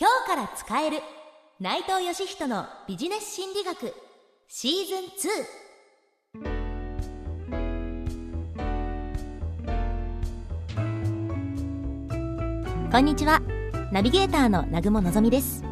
今日から使える。内藤義人のビジネス心理学。シーズン2こんにちは。ナビゲーターの南雲のぞみです。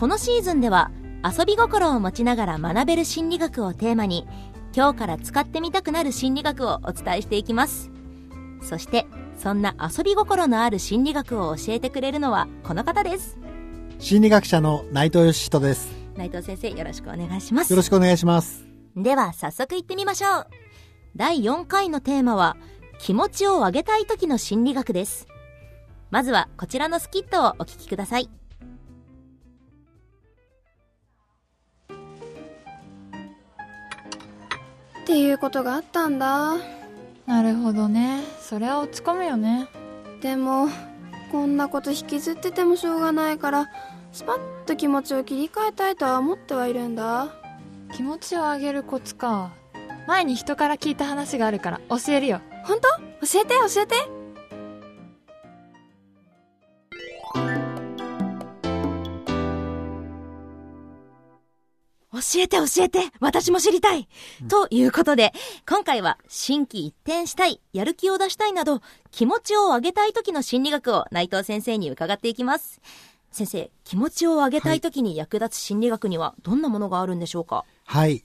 このシーズンでは遊び心を持ちながら学べる心理学をテーマに今日から使ってみたくなる心理学をお伝えしていきます。そしてそんな遊び心のある心理学を教えてくれるのはこの方です。心理学者の内藤義人です。内藤先生よろしくお願いします。よろしくお願いします。では早速行ってみましょう。第4回のテーマは気持ちを上げたい時の心理学です。まずはこちらのスキットをお聞きください。っていうことがあったんだなるほどね。それは落ち込むよね。でもこんなこと引きずっててもしょうがないからスパッと気持ちを切り替えたいとは思ってはいるんだ。気持ちを上げるコツか。前に人から聞いた話があるから教えるよ。本当？教えて教えて教えて教えて私も知りたい、うん、ということで、今回は心機一転したい、やる気を出したいなど、気持ちを上げたい時の心理学を内藤先生に伺っていきます。先生、気持ちを上げたい時に役立つ心理学にはどんなものがあるんでしょうか？はい。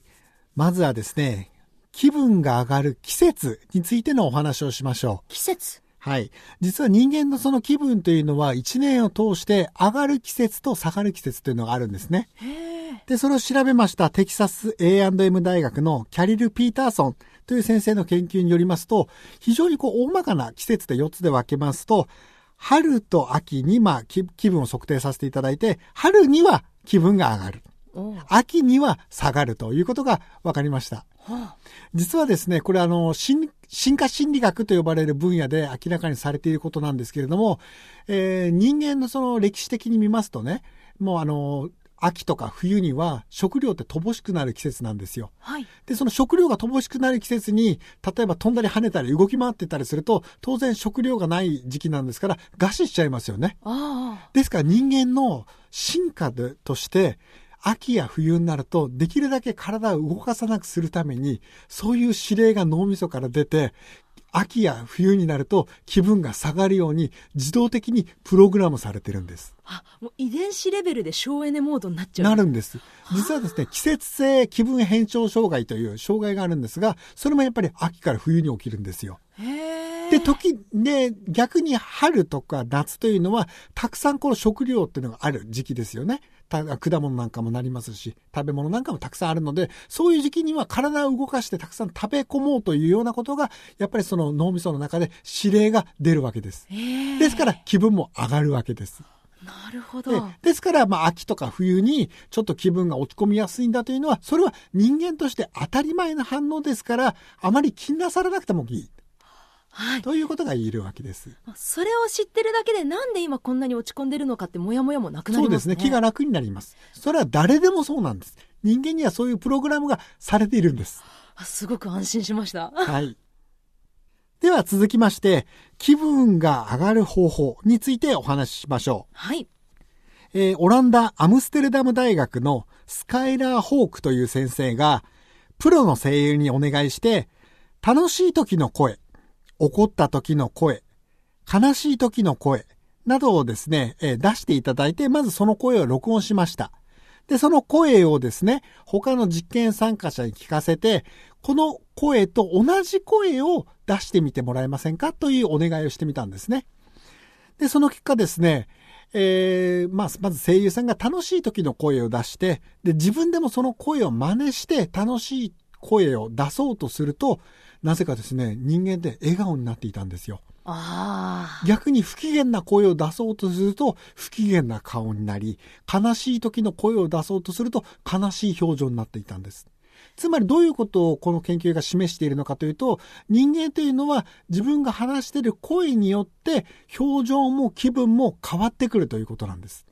まずはですね、気分が上がる季節についてのお話をしましょう。季節？はい。実は人間のその気分というのは一年を通して上がる季節と下がる季節というのがあるんですね。で、それを調べましたテキサス A&M 大学のキャリル・ピーターソンという先生の研究によりますと、非常にこう大まかな季節で4つで分けますと、春と秋にまあ気分を測定させていただいて、春には気分が上がる。秋には下がるということが分かりました。実はですね、これあの、進化心理学と呼ばれる分野で明らかにされていることなんですけれども、えー、人間のその歴史的に見ますとね、もうあの、秋とか冬には食料って乏しくなる季節なんですよ。はい。で、その食料が乏しくなる季節に、例えば飛んだり跳ねたり動き回ってたりすると、当然食料がない時期なんですから、餓死しちゃいますよね。ああ。ですから人間の進化でとして、秋や冬になると、できるだけ体を動かさなくするために、そういう指令が脳みそから出て、秋や冬になると気分が下がるように自動的にプログラムされてるんです。あ、もう遺伝子レベルで省エネモードになっちゃう。なるんです。実はですね、季節性気分変調障害という障害があるんですが、それもやっぱり秋から冬に起きるんですよ。で、時、で、逆に春とか夏というのは、たくさんこの食料っていうのがある時期ですよね。果物なんかもなりますし、食べ物なんかもたくさんあるので、そういう時期には体を動かしてたくさん食べ込もうというようなことが、やっぱりその脳みその中で指令が出るわけです。ですから気分も上がるわけです。なるほど。ですから、まあ、秋とか冬にちょっと気分が落ち込みやすいんだというのは、それは人間として当たり前の反応ですから、あまり気になさらなくてもいい。はい、ということが言えるわけです。それを知ってるだけでなんで今こんなに落ち込んでるのかってもやもやもなくなりますね。そうですね。気が楽になります。それは誰でもそうなんです。人間にはそういうプログラムがされているんです。すごく安心しました。はい。では続きまして、気分が上がる方法についてお話ししましょう。はい。えー、オランダ・アムステルダム大学のスカイラー・ホークという先生が、プロの声優にお願いして、楽しい時の声、怒った時の声、悲しい時の声などをですね、え、出していただいて、まずその声を録音しました。で、その声をですね、他の実験参加者に聞かせて、この声と同じ声を出してみてもらえませんか？というお願いをしてみたんですね。で、その結果ですね、えー、まあ、まず声優さんが楽しい時の声を出して、で、自分でもその声を真似して楽しい声を出そうとすると、なぜかですね、人間って笑顔になっていたんですよ。逆に不機嫌な声を出そうとすると不機嫌な顔になり、悲しい時の声を出そうとすると悲しい表情になっていたんです。つまりどういうことをこの研究が示しているのかというと、人間というのは自分が話している声によって表情も気分も変わってくるということなんです。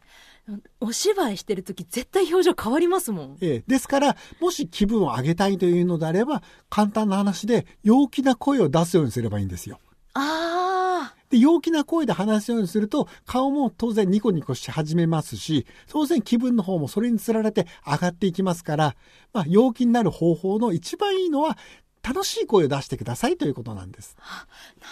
お芝居してる時絶対表情変わりますもん。ええ。ですから、もし気分を上げたいというのであれば、簡単な話で陽気な声を出すようにすればいいんですよ。ああ。で、陽気な声で話すようにすると、顔も当然ニコニコし始めますし、当然気分の方もそれにつられて上がっていきますから、まあ、陽気になる方法の一番いいのは、楽しい声を出してくださいということなんです。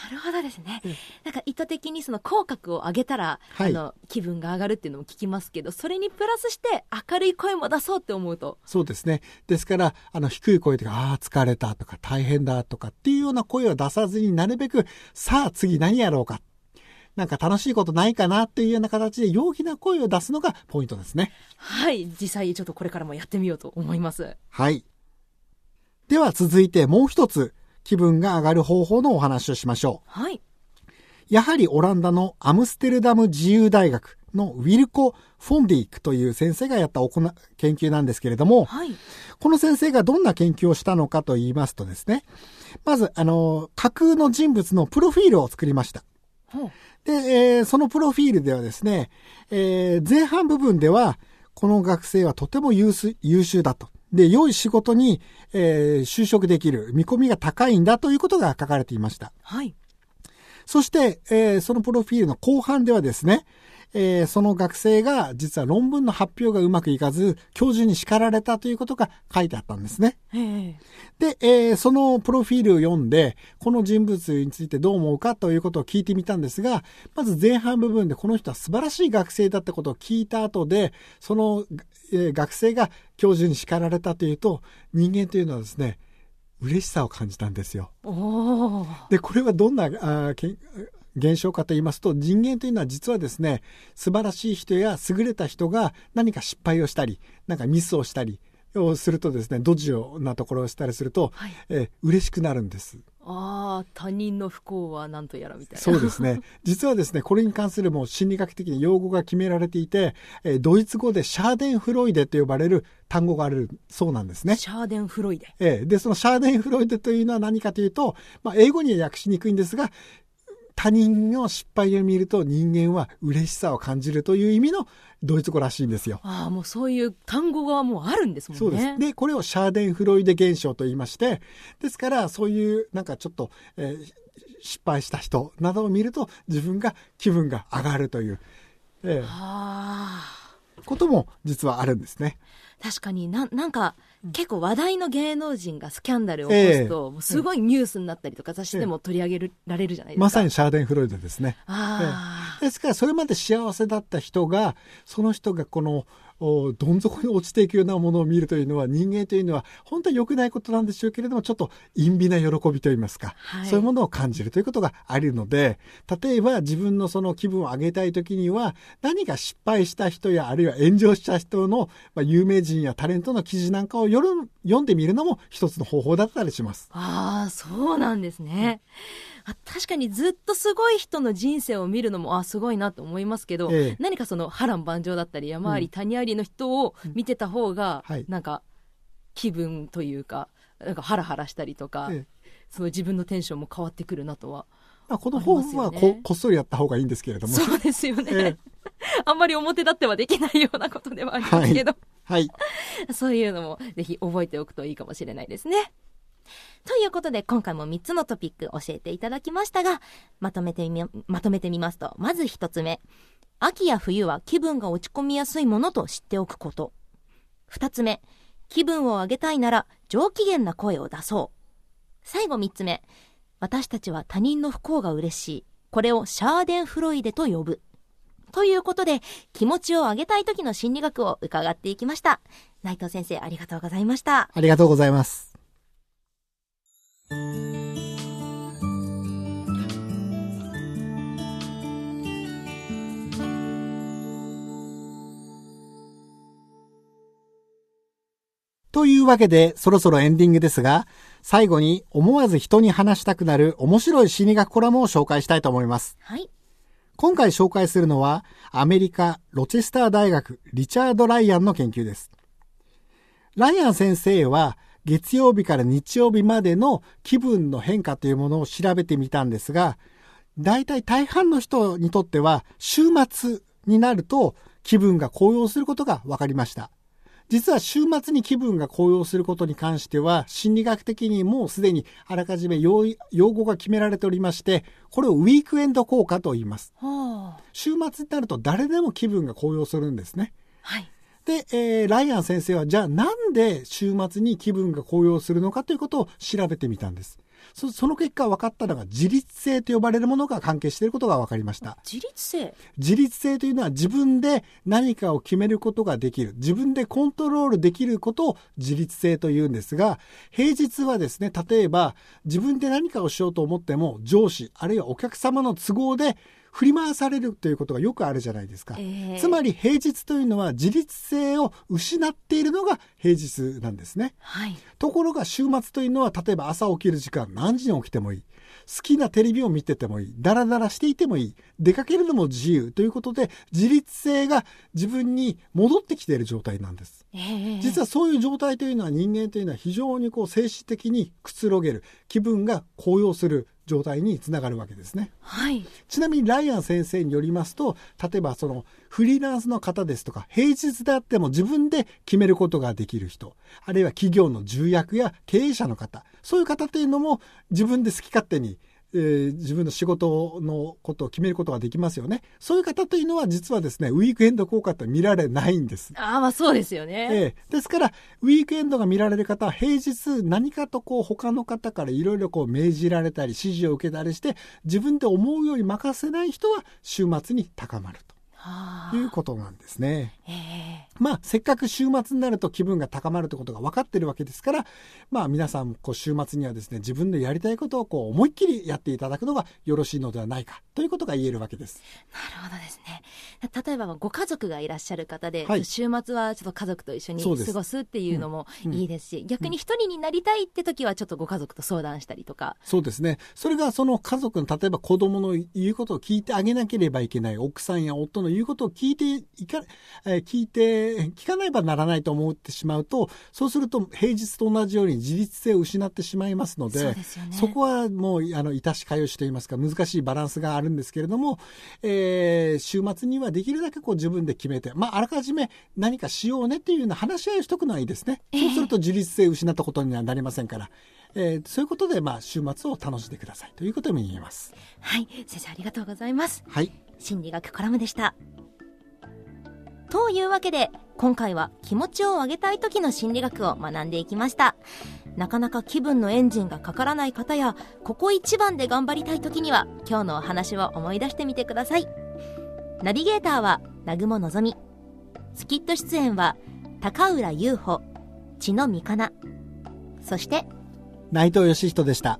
なるほどですねうん。なんか意図的にその口角を上げたら、はいあの、気分が上がるっていうのも聞きますけど、それにプラスして明るい声も出そうって思うと。そうですね。ですから、あの、低い声とか、ああ、疲れたとか、大変だとかっていうような声を出さずになるべく、さあ、次何やろうか。なんか楽しいことないかなっていうような形で陽気な声を出すのがポイントですね。はい。実際ちょっとこれからもやってみようと思います。はい。では続いてもう一つ気分が上がる方法のお話をしましょはい。う。やはりオランダのアムステルダム自由大学のウィルコ・フォンディークという先生がやった行な研究なんですけれども、はい。この先生がどんな研究をしたのかと言いますとですね、まず、あの、架空の人物のプロフィールを作りました。で、えーそのプロフィールではですね、えー前半部分では、この学生はとても優秀だと。で、良い仕事に、えー就職できる見込みが高いんだということが書かれていました。はい。そして、えーそのプロフィールの後半ではですね、えーその学生が実は論文の発表がうまくいかず、教授に叱られたということが書いてあったんですね。ええで、えーそのプロフィールを読んで、この人物についてどう思うかということを聞いてみたんですが、まず前半部分でこの人は素晴らしい学生だってことを聞いた後で、その、えー学生が教授に叱られたというと、人間というのはですね、嬉しさを感じたんですよ。で、これはどんな、あーけん現象かと言いますと、人間というのは実はですね、素晴らしい人や優れた人が何か失敗をしたり、なんかミスをしたりをするとですね、ドジョなところをしたりすると、はいえー嬉しくなるんです。ああ、他人の不幸は何とやらみたいな。そうですね。実はですね、これに関するもう心理学的に用語が決められていて、えードイツ語で Schadenfreude と呼ばれる単語があるそうなんですね。 Schadenfreude。ええで、その Schadenfreude というのは何かというと、まあ、英語には訳しにくいんですが、他人の失敗を見ると人間は嬉しさを感じるという意味のドイツ語らしいんですよ。ああ、もうそういう単語がもうあるんですもんね。そうです。で、これを Schadenfreude 現象と言いまして、ですから、そういう、なんかちょっと、えー失敗した人などを見ると、自分が気分が上がるという、えー。ことも実はあるんですね。確かにな、なんか、結構話題の芸能人がスキャンダルを起こすと、もうすごいニュースになったりとか、雑誌でも取り上げられるじゃないですか。まさにシャーデンフロイデですね。あですから、それまで幸せだった人が、その人がこの、おどん底に落ちていくようなものを見るというのは、人間というのは、本当は良くないことなんでしょうけれども、ちょっと陰微な喜びといいますか、はい。そういうものを感じるということがあるので、例えば自分のその気分を上げたいときには、何か失敗した人や、あるいは炎上した人の、まあ、有名人やタレントの記事なんかを読んでみるのも一つの方法だったりします。あ。ああ、そうなんですね。あ確かにずっとすごい人の人生を見るのも、あすごいなと思いますけど、ええ何かその波乱万丈だったり、山あり谷ありの人を見てた方が、はいなんか、気分というか、なんかハラハラしたりとか、ええその自分のテンションも変わってくるなとは。まあ、この方法はありますよねここっそりやった方がいいんですけれども。そうですよね。え あんまり表立ってはできないようなことではありますけど、はい。はい そういうのもぜひ覚えておくといいかもしれないですね。ということで、今回も3つのトピック教えていただきましたが、まとめてみ、まとめてみますと、まず1つ目。秋や冬は気分が落ち込みやすいものと知っておくこと。2つ目。気分を上げたいなら上機嫌な声を出そう。最後3つ目。私たちは他人の不幸が嬉しい。これをシャーデンフロイデと呼ぶ。ということで、気持ちを上げたい時の心理学を伺っていきました。内藤先生、ありがとうございました。ありがとうございます。というわけで、そろそろエンディングですが、最後に思わず人に話したくなる面白い心理学コラムを紹介したいと思います。はい。今回紹介するのは、アメリカ・ロチェスター大学リチャード・ライアンの研究です。ライアン先生は、月曜日から日曜日までの気分の変化というものを調べてみたんですが、大体大半の人にとっては、週末になると気分が高揚することが分かりました。実は週末に気分が高揚することに関しては、心理学的にもうすでにあらかじめ用用語が決められておりまして、これをウィークエンド効果と言います。はあ。週末になると誰でも気分が高揚するんですね。はい。で、えーライアン先生は、じゃあなんで週末に気分が高揚するのかということを調べてみたんです。そその結果分かったのが自律性と呼ばれるものが関係していることが分かりました。自律性？自律性というのは自分で何かを決めることができる。自分でコントロールできることを自律性と言うんですが、平日はですね、例えば自分で何かをしようと思っても上司、あるいはお客様の都合で振り回されるということがよくあるじゃないですか。ええつまり平日というのは自律性を失っているのが平日なんですね。はい。ところが週末というのは例えば朝起きる時間何時に起きてもいい。好きなテレビを見ててもいい。ダラダラしていてもいい。出かけるのも自由ということで自律性が自分に戻ってきている状態なんです。ええ実はそういう状態というのは人間というのは非常にこう精神的にくつろげる。気分が高揚する状態につながるわけですね。はい。ちなみにライアン先生によりますと、例えばそのフリーランスの方ですとか、平日であっても自分で決めることができる人、あるいは企業の重役や経営者の方、そういう方というのも自分で好き勝手に、えー自分の仕事のことを決めることができますよね。そういう方というのは実はですね、ウィークエンド効果って見られないんです。ああ、まあそうですよね。ええ、ですから、ウィークエンドが見られる方は平日何かとこう他の方からいろいろこう命じられたり指示を受けたりして自分で思うように任せない人は週末に高まるはということなんですね。えまあ、せっかく週末になると気分が高まるということが分かってるわけですから、まあ皆さんこう週末にはですね、自分でやりたいことをこう思いっきりやっていただくのがよろしいのではないかということが言えるわけです。なるほどですね。例えばご家族がいらっしゃる方で、はい週末はちょっと家族と一緒に過ごすっていうのもうんうんいいですし、逆に一人になりたいって時はちょっとご家族と相談したりとか。そうですね。それがその家族の、例えば子供の言うことを聞いてあげなければいけない、奥さんや夫の言うことを聞いていか、えー聞いて、聞かないばならないと思ってしまうと、そうすると平日と同じように自律性を失ってしまいますので、ねそこはもう、あの、致しかよしといいますか、難しいバランスがあるんですけれども、えー週末にはできるだけこう自分で決めて、まあ、あらかじめ何かしようねっていうような話し合いをしとくのはいいですね。そうすると自律性を失ったことにはなりませんから。えーそういうことで、まあ、週末を楽しんでくださいということも言えます。はい。先生ありがとうございます。はい。心理学コラムでした。というわけで、今回は気持ちを上げたい時の心理学を学んでいきました。なかなか気分のエンジンがかからない方や、ここ一番で頑張りたい時には、今日のお話を思い出してみてください。ナビゲーターは、南雲のぞみ。スキット出演は、高浦優穂、千野美香那。そして、内藤義人でした。